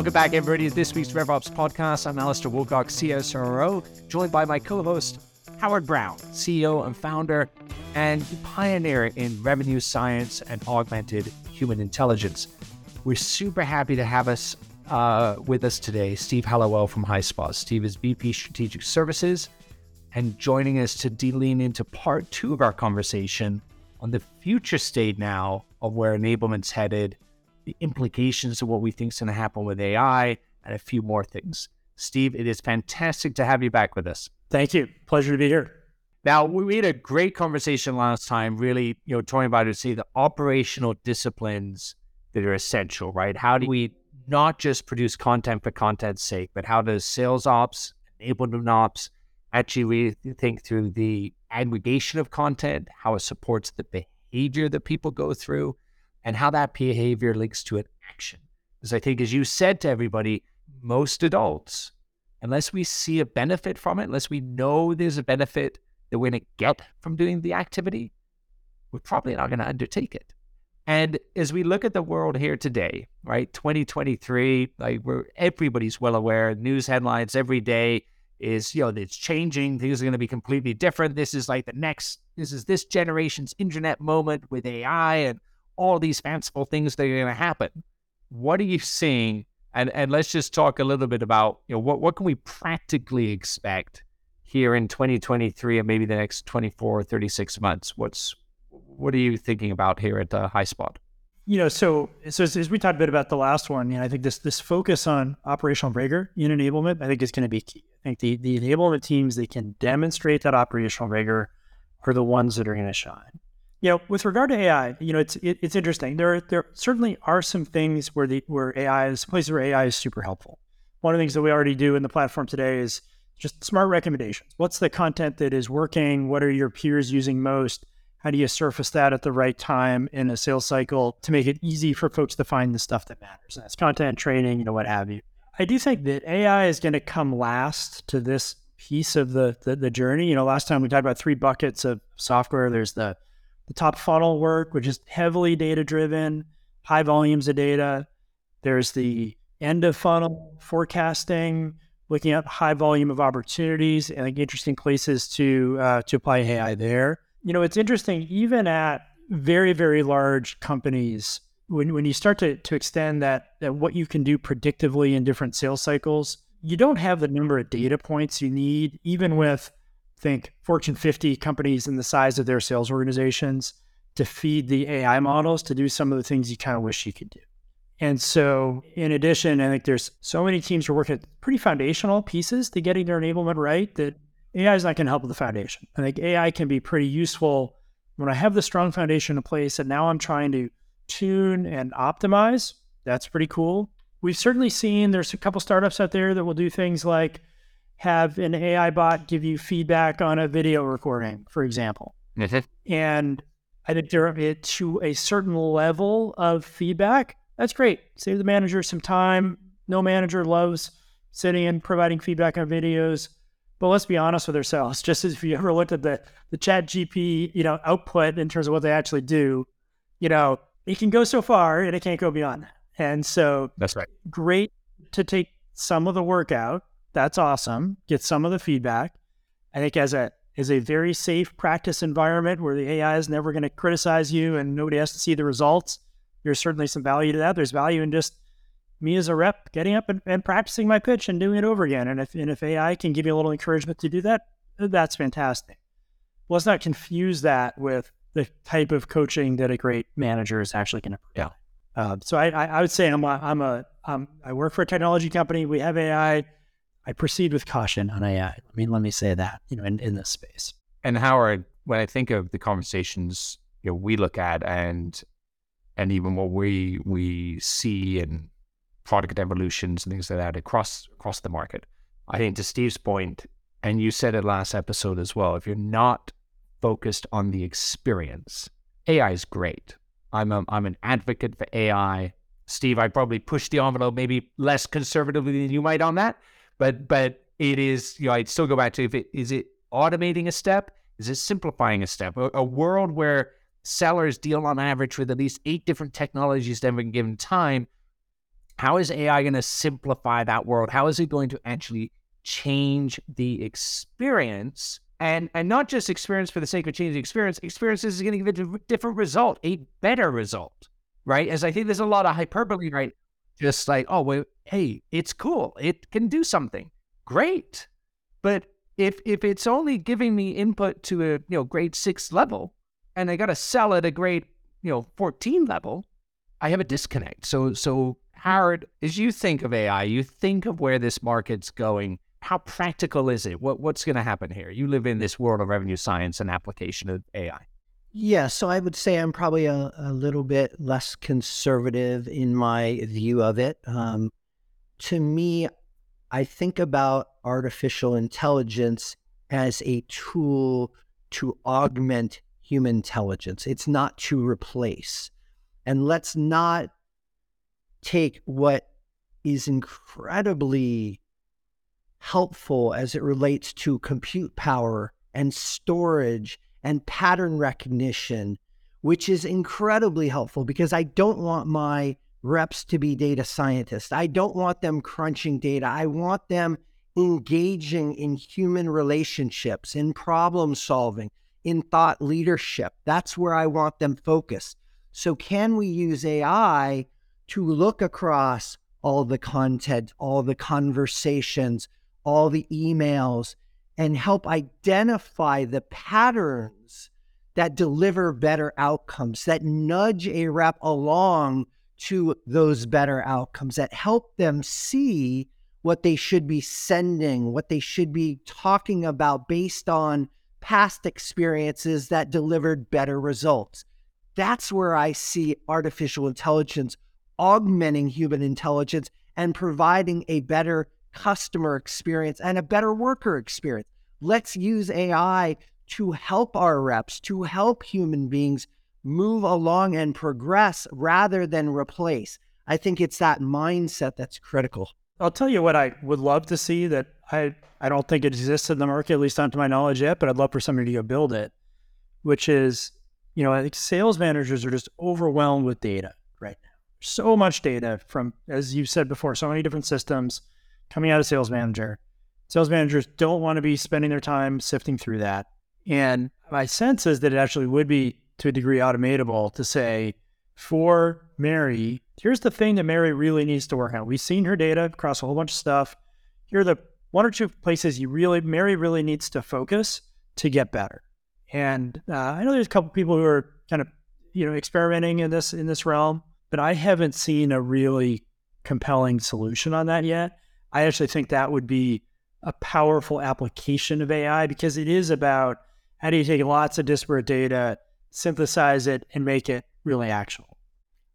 Welcome back, everybody, to this week's RevOps podcast. I'm Alistair Woolcock, CSRO, joined by my co host, Howard Brown, CEO and founder and pioneer in revenue science and augmented human intelligence. We're super happy to have us uh, with us today, Steve Hallowell from HighSpot. Steve is VP Strategic Services and joining us to lean into part two of our conversation on the future state now of where enablement's headed, the implications of what we think is going to happen with AI, and a few more things. Steve, it is fantastic to have you back with us. Thank you. Pleasure to be here. Now, we had a great conversation last time, really, you know, talking about to see the operational disciplines that are essential, right? How do we not just produce content for content's sake, but how does sales ops, enablement ops actually really think through the aggregation of content, how it supports the behavior that people go through, and how that behavior links to an action. Because I think, as you said to everybody, most adults, unless we see a benefit from it, unless we know there's a benefit that we're going to get from doing the activity, we're probably not going to undertake it. And as we look at the world here today, right, 2023, like we're everybody's well aware, news headlines every day is, you know, it's changing. Things are going to be completely different. This is like the next, this is this generation's internet moment with AI and all these fanciful things that are going to happen. What are you seeing? And and let's just talk a little bit about, you know, what, what can we practically expect here in 2023 and maybe the next 24 or 36 months? What's what are you thinking about here at uh, HighSpot? You know, so, so as, as, we talked a bit about the last one, you know, I think this this focus on operational rigor in enablement, I think is going to be key. I think the the enablement teams that can demonstrate that operational rigor are the ones that are going to shine. You know, with regard to AI, you know, it's it, it's interesting. There there certainly are some things where the where AI is places where AI is super helpful. One of the things that we already do in the platform today is just smart recommendations. What's the content that is working? What are your peers using most? How do you surface that at the right time in a sales cycle to make it easy for folks to find the stuff that matters? And that's content, training, you know, what have you. I do think that AI is going to come last to this piece of the, the, the journey. You know, last time we talked about three buckets of software. There's the the top funnel work, which is heavily data driven, high volumes of data. There's the end of funnel forecasting, looking at high volume of opportunities and like interesting places to uh, to apply AI there you know, it's interesting, even at very, very large companies, when, when you start to, to extend that, that what you can do predictively in different sales cycles, you don't have the number of data points you need, even with, think, Fortune 50 companies and the size of their sales organizations to feed the AI models to do some of the things you kind of wish you could do. And so, in addition, I think there's so many teams who are working at pretty foundational pieces to getting their enablement right that AI is not going to help with the foundation. I think AI can be pretty useful when I have the strong foundation in place and now I'm trying to tune and optimize. That's pretty cool. We've certainly seen there's a couple startups out there that will do things like have an AI bot give you feedback on a video recording, for example. Mm-hmm. And I think there it to a certain level of feedback, that's great. Save the manager some time. No manager loves sitting and providing feedback on videos. But let's be honest with ourselves. Just as if you ever looked at the the Chat GP, you know, output in terms of what they actually do, you know, it can go so far and it can't go beyond that. And so that's right. Great to take some of the work out. That's awesome. Get some of the feedback. I think as a as a very safe practice environment where the AI is never going to criticize you and nobody has to see the results, there's certainly some value to that. There's value in just me as a rep getting up and, and, practicing my pitch and doing it over again. And if, and if AI can give you a little encouragement to do that, that's fantastic. Let's not confuse that with the type of coaching that a great manager is actually going to provide. Yeah. Uh, so I, I, I, would say I'm a, I'm a um, I work for a technology company. We have AI. I proceed with caution on AI. I mean, let me say that you know in, in this space. And Howard, when I think of the conversations you know we look at and and even what we we see and product evolutions and things like that across across the market. I think to Steve's point, and you said it last episode as well, if you're not focused on the experience, AI is great. I'm a, I'm an advocate for AI. Steve, I probably push the envelope maybe less conservatively than you might on that, but but it is you know I'd still go back to if it is it automating a step, is it simplifying a step? A, a world where sellers deal on average with at least eight different technologies at any given time How is AI going to simplify that world? How is it going to actually change the experience? And, and not just experience for the sake of changing the experience, experience is going to give a different result, a better result, right? As I think there's a lot of hyperbole, right? Just like, oh, well, hey, it's cool. It can do something. Great. But if if it's only giving me input to a you know grade six level and I gotta sell at a grade, you know, 14 level, I have a disconnect. So so Howard, as you think of AI, you think of where this market's going. How practical is it? What what's to happen here? You live in this world of revenue science and application of AI. Yeah, so I would say I'm probably a, a little bit less conservative in my view of it. Um, to me, I think about artificial intelligence as a tool to augment human intelligence. It's not to replace. And let's not take what is incredibly helpful as it relates to compute power and storage and pattern recognition, which is incredibly helpful because I don't want my reps to be data scientists. I don't want them crunching data. I want them engaging in human relationships, in problem solving, in thought leadership. That's where I want them focused. So, can we use AI to look across all the content, all the conversations, all the emails, and help identify the patterns that deliver better outcomes, that nudge a rep along to those better outcomes, that help them see what they should be sending, what they should be talking about based on past experiences that delivered better results. That's where I see artificial intelligence augmenting human intelligence and providing a better customer experience and a better worker experience. Let's use AI to help our reps, to help human beings move along and progress rather than replace. I think it's that mindset that's critical. I'll tell you what I would love to see that I I don't think it exists in the market, at least not to my knowledge yet, but I'd love for somebody to go build it, which is, you know, I think sales managers are just overwhelmed with data right now. So much data from, as you said before, so many different systems coming out of sales manager. Sales managers don't want to be spending their time sifting through that. And my sense is that it actually would be to a degree automatable to say, for Mary, here's the thing that Mary really needs to work on. We've seen her data across a whole bunch of stuff. Here are the one or two places you really, Mary really needs to focus to get better. And uh, I know there's a couple people who are kind of, you know, experimenting in this in this realm, but I haven't seen a really compelling solution on that yet. I actually think that would be a powerful application of AI because it is about how do you take lots of disparate data, synthesize it, and make it really actionable.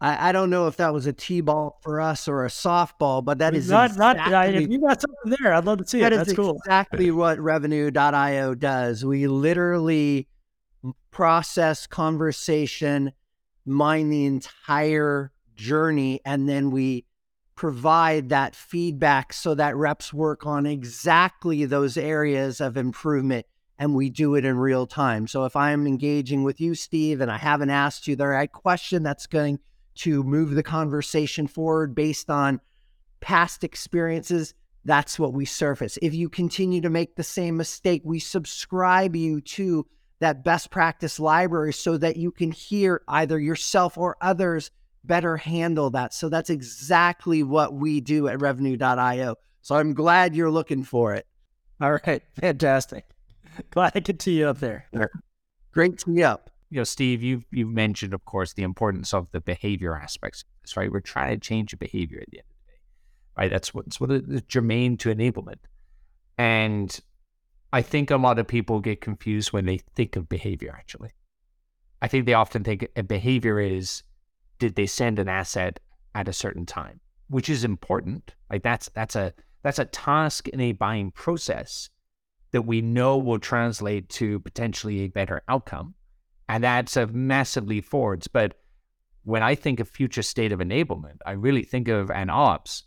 I, I don't know if that was a t-ball for us or a softball, but that is not exactly, not. If you got something there, I'd love to see that it. That's cool. exactly what Revenue.io does. We literally process conversation, mine the entire journey, and then we provide that feedback so that reps work on exactly those areas of improvement and we do it in real time. So if I'm engaging with you, Steve, and I haven't asked you the right question that's going to move the conversation forward based on past experiences, that's what we surface. If you continue to make the same mistake, we subscribe you to that best practice library so that you can hear either yourself or others better handle that. So that's exactly what we do at revenue.io. So I'm glad you're looking for it. All right. Fantastic. Glad I could tee you up there. Great tee up. You know, Steve, you've you've mentioned, of course, the importance of the behavior aspects. That's right. We're trying to change a behavior at the end of the day. Right. That's what's what is germane to enablement. And I think a lot of people get confused when they think of behavior, actually. I think they often think a behavior is did they send an asset at a certain time, which is important. Like that's that's a that's a task in a buying process that we know will translate to potentially a better outcome. And that's a massive leap forwards. But when I think of future state of enablement, I really think of an ops.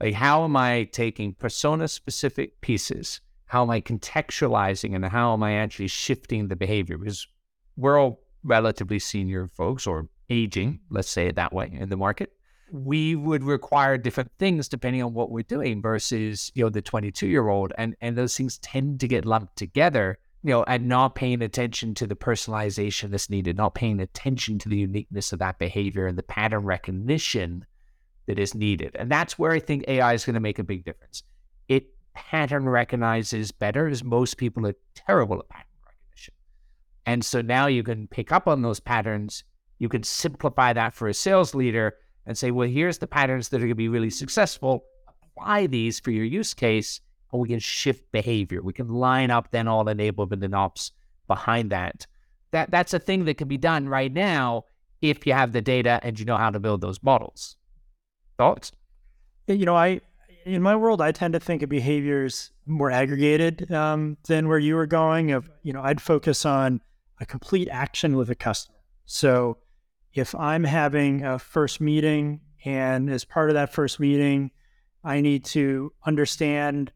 Like, how am I taking persona specific pieces? How am I contextualizing and how am I actually shifting the behavior? Because we're all relatively senior folks or aging, let's say it that way, in the market. we would require different things depending on what we're doing versus, you know, the 22 year old. And, and those things tend to get lumped together, you know, and not paying attention to the personalization that's needed, not paying attention to the uniqueness of that behavior and the pattern recognition that is needed. And that's where I think AI is going to make a big difference. It pattern recognizes better as most people are terrible at pattern recognition. And so now you can pick up on those patterns. You can simplify that for a sales leader and say, well, here's the patterns that are going to be really successful. Apply these for your use case, and we can shift behavior. We can line up then all enablement and ops behind that. That that's a thing that can be done right now if you have the data and you know how to build those models. Thoughts? You know, I in my world, I tend to think of behaviors more aggregated um, than where you were going. Of you know, I'd focus on a complete action with a customer. So if I'm having a first meeting and as part of that first meeting, I need to understand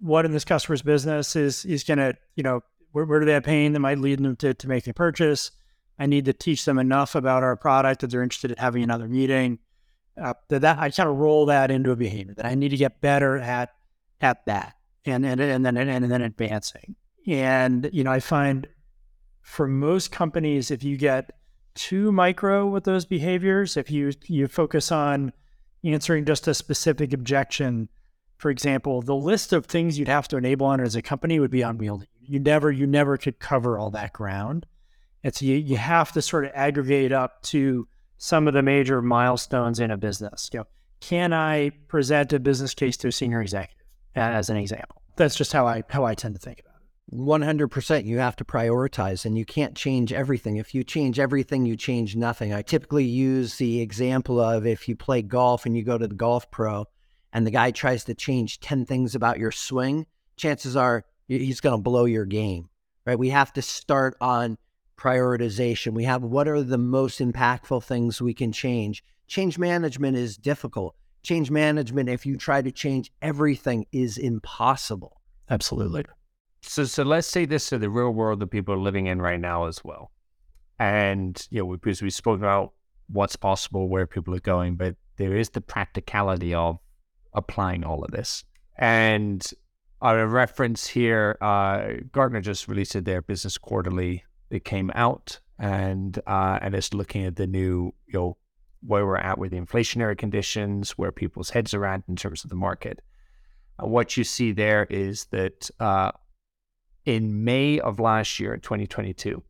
what in this customer's business is is going to, you know, where, where do they have pain that might lead them to, to make a purchase. I need to teach them enough about our product that they're interested in having another meeting. Uh, that, that I kind of roll that into a behavior that I need to get better at at that, and and and then and, and then advancing. And you know, I find for most companies, if you get too micro with those behaviors. If you you focus on answering just a specific objection, for example, the list of things you'd have to enable on as a company would be unwieldy. You never you never could cover all that ground. It's you you have to sort of aggregate up to some of the major milestones in a business. You know, can I present a business case to a senior executive as an example? That's just how I how I tend to think about it. 100% you have to prioritize and you can't change everything. If you change everything, you change nothing. I typically use the example of if you play golf and you go to the golf pro and the guy tries to change 10 things about your swing, chances are he's going to blow your game, right? We have to start on prioritization. We have what are the most impactful things we can change. Change management is difficult. Change management, if you try to change everything, is impossible. Absolutely. So, so let's say this to the real world that people are living in right now as well. And, you know, because we spoke about what's possible, where people are going, but there is the practicality of applying all of this. And a reference here, uh, Gartner just released their business quarterly. It came out and uh, and it's looking at the new, you know, where we're at with the inflationary conditions, where people's heads are at in terms of the market. Uh, what you see there is that uh, in May of last year, 2022,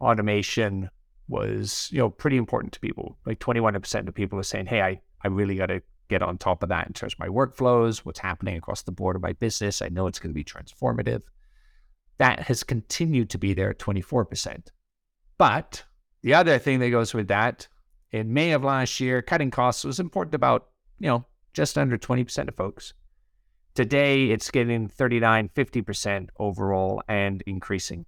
automation was, you know, pretty important to people. Like 21% of people are saying, hey, I, I really got to get on top of that in terms of my workflows, what's happening across the board of my business. I know it's going to be transformative. That has continued to be there at 24%. But the other thing that goes with that, in May of last year, cutting costs was important about, you know, just under 20% of folks. Today, it's getting 39, 50% overall and increasing.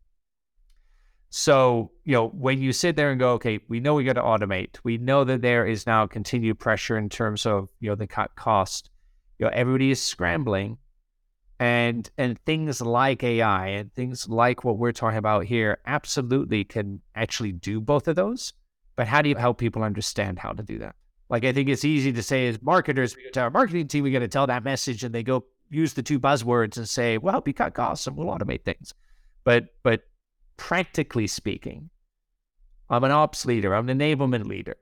So, you know, when you sit there and go, okay, we know we got to automate, we know that there is now continued pressure in terms of, you know, the cut cost. You know, everybody is scrambling and and things like AI and things like what we're talking about here absolutely can actually do both of those. But how do you help people understand how to do that? Like I think it's easy to say as marketers, we go to our marketing team, we got to tell that message and they go use the two buzzwords and say, "Well, you cut costs and we'll automate things." But but practically speaking, I'm an ops leader, I'm an enablement leader.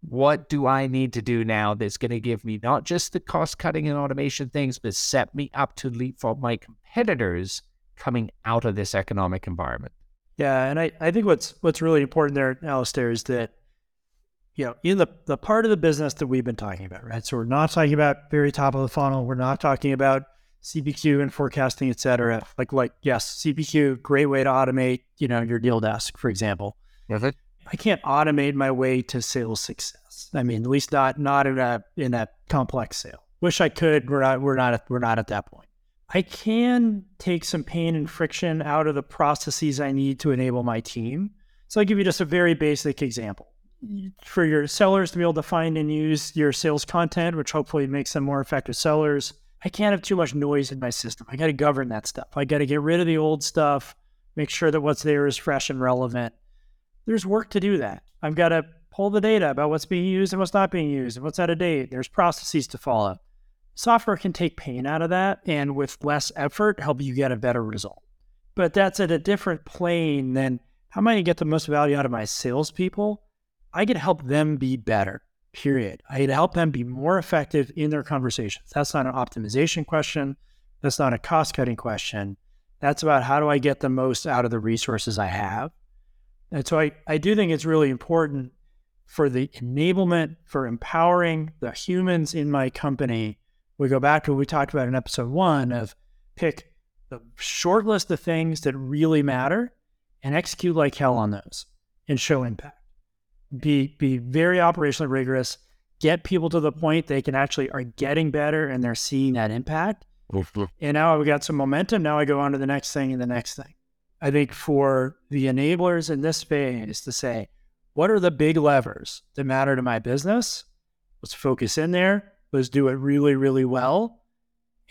What do I need to do now that's going to give me not just the cost cutting and automation things, but set me up to leapfrog my competitors coming out of this economic environment? Yeah, and I, I think what's what's really important there, Alistair, is that you know, in the, the part of the business that we've been talking about, right? So we're not talking about very top of the funnel. We're not talking about CPQ and forecasting, et cetera. Like, like yes, CPQ, great way to automate, you know, your deal desk, for example. I can't automate my way to sales success. I mean, at least not not in a in a complex sale. Wish I could. We're not we're not at, we're not at that point. I can take some pain and friction out of the processes I need to enable my team. So I'll give you just a very basic example for your sellers to be able to find and use your sales content, which hopefully makes them more effective sellers. I can't have too much noise in my system. I got to govern that stuff. I got to get rid of the old stuff, make sure that what's there is fresh and relevant. There's work to do that. I've got to pull the data about what's being used and what's not being used and what's out of date. There's processes to follow. Software can take pain out of that and with less effort help you get a better result. But that's at a different plane than how am I going to get the most value out of my salespeople? I to help them be better, period. I to help them be more effective in their conversations. That's not an optimization question. That's not a cost cutting question. That's about how do I get the most out of the resources I have. And so I, I do think it's really important for the enablement, for empowering the humans in my company. We go back to what we talked about in episode one of pick the short list of things that really matter and execute like hell on those and show impact. Be be very operationally rigorous. Get people to the point they can actually are getting better and they're seeing that impact. Mm-hmm. And now I've got some momentum. Now I go on to the next thing and the next thing. I think for the enablers in this phase to say, what are the big levers that matter to my business? Let's focus in there. Let's do it really, really well.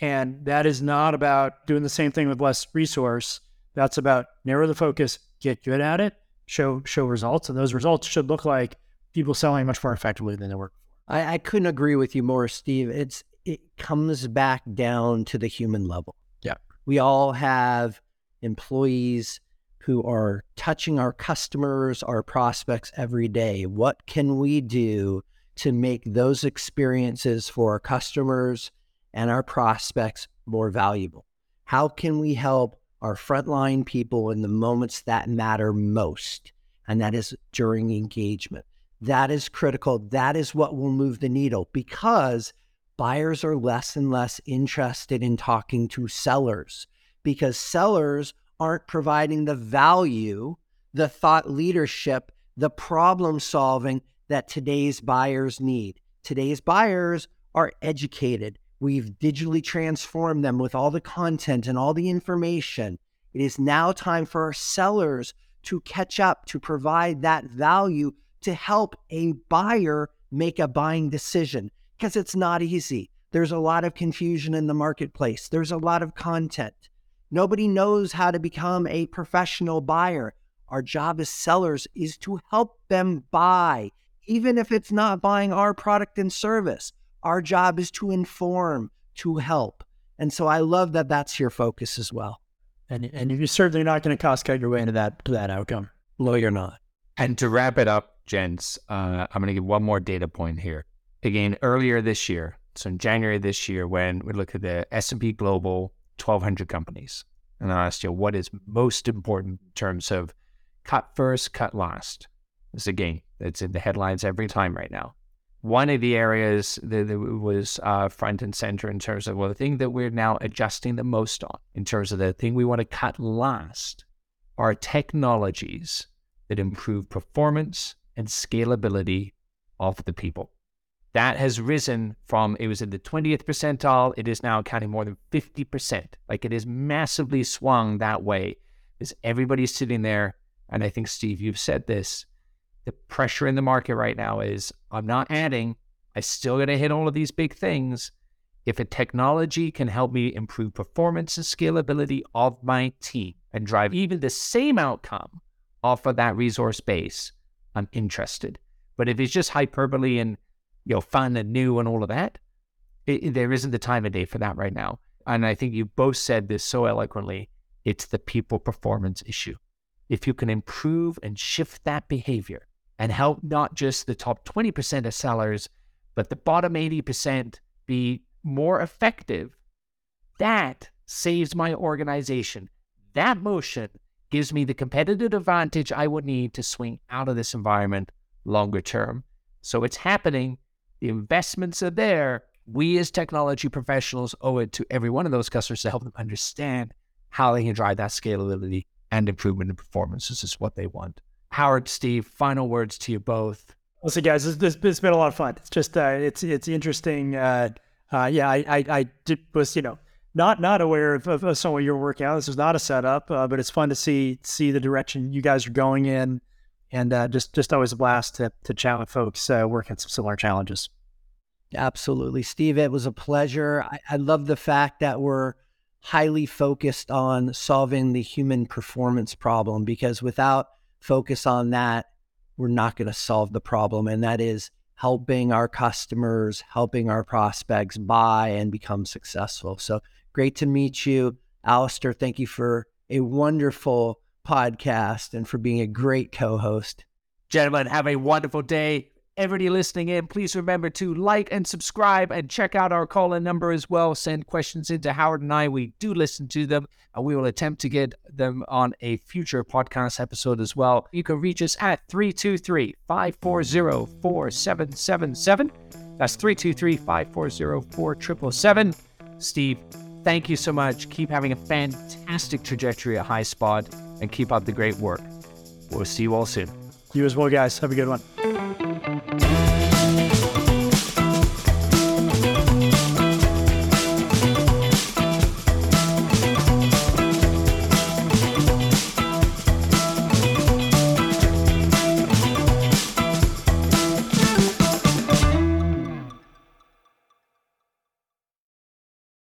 And that is not about doing the same thing with less resource. That's about narrow the focus, get good at it, show show results, and those results should look like people selling much more effectively than they were. I, I couldn't agree with you more, Steve. It's it comes back down to the human level. Yeah. We all have employees who are touching our customers, our prospects every day. What can we do to make those experiences for our customers and our prospects more valuable? How can we help our frontline people in the moments that matter most? And that is during engagement. That is critical. That is what will move the needle because buyers are less and less interested in talking to sellers because sellers aren't providing the value, the thought leadership, the problem solving that today's buyers need. Today's buyers are educated. We've digitally transformed them with all the content and all the information. It is now time for our sellers to catch up, to provide that value to help a buyer make a buying decision because it's not easy. There's a lot of confusion in the marketplace, there's a lot of content. Nobody knows how to become a professional buyer. Our job as sellers is to help them buy, even if it's not buying our product and service. Our job is to inform, to help. And so I love that that's your focus as well. And and you're certainly not going to cost cut your way into that to that outcome. No, you're not. And to wrap it up, gents, uh, I'm going to give one more data point here. Again, earlier this year, so in January this year, when we look at the S&P Global 1,200 companies, and I asked you what is most important in terms of cut first, cut last. This again, it's in the headlines every time right now one of the areas that, that was uh, front and center in terms of well, the thing that we're now adjusting the most on, in terms of the thing we want to cut last, are technologies that improve performance and scalability of the people. That has risen from it was in the 20th percentile, it is now accounting more than 50%. Like it is massively swung that way. Is everybody sitting there, and I think Steve, you've said this the pressure in the market right now is I'm not adding, I still got to hit all of these big things. If a technology can help me improve performance and scalability of my team and drive even the same outcome off of that resource base, I'm interested. But if it's just hyperbole and you know fun and new and all of that, it, there isn't the time of day for that right now. And I think you both said this so eloquently. It's the people performance issue. If you can improve and shift that behavior, and help not just the top 20% of sellers, but the bottom 80% be more effective, that saves my organization. That motion gives me the competitive advantage I would need to swing out of this environment longer term. So it's happening. The investments are there. We as technology professionals owe it to every one of those customers to help them understand how they can drive that scalability and improvement in performance. This is what they want. Howard, Steve, final words to you both. Listen, guys, this, this, has been a lot of fun. It's just uh, it's it's interesting. Uh, uh, yeah, I I, I did, was you know not not aware of, of, of some of your work out. This is not a setup, uh, but it's fun to see see the direction you guys are going in, and uh, just just always a blast to to chat with folks uh, working some similar challenges. Absolutely, Steve. It was a pleasure. I, I love the fact that we're highly focused on solving the human performance problem because without focus on that, we're not going to solve the problem. And that is helping our customers, helping our prospects buy and become successful. So great to meet you. Alistair, thank you for a wonderful podcast and for being a great co host. Gentlemen, have a wonderful day. Everybody listening in, please remember to like and subscribe and check out our call in number as well. Send questions into Howard and I. We do listen to them and we will attempt to get them on a future podcast episode as well. You can reach us at 323 540 4777. That's 323 540 4777. Steve, thank you so much. Keep having a fantastic trajectory at High Spot and keep up the great work. We'll see you all soon. You as well, guys. Have a good one.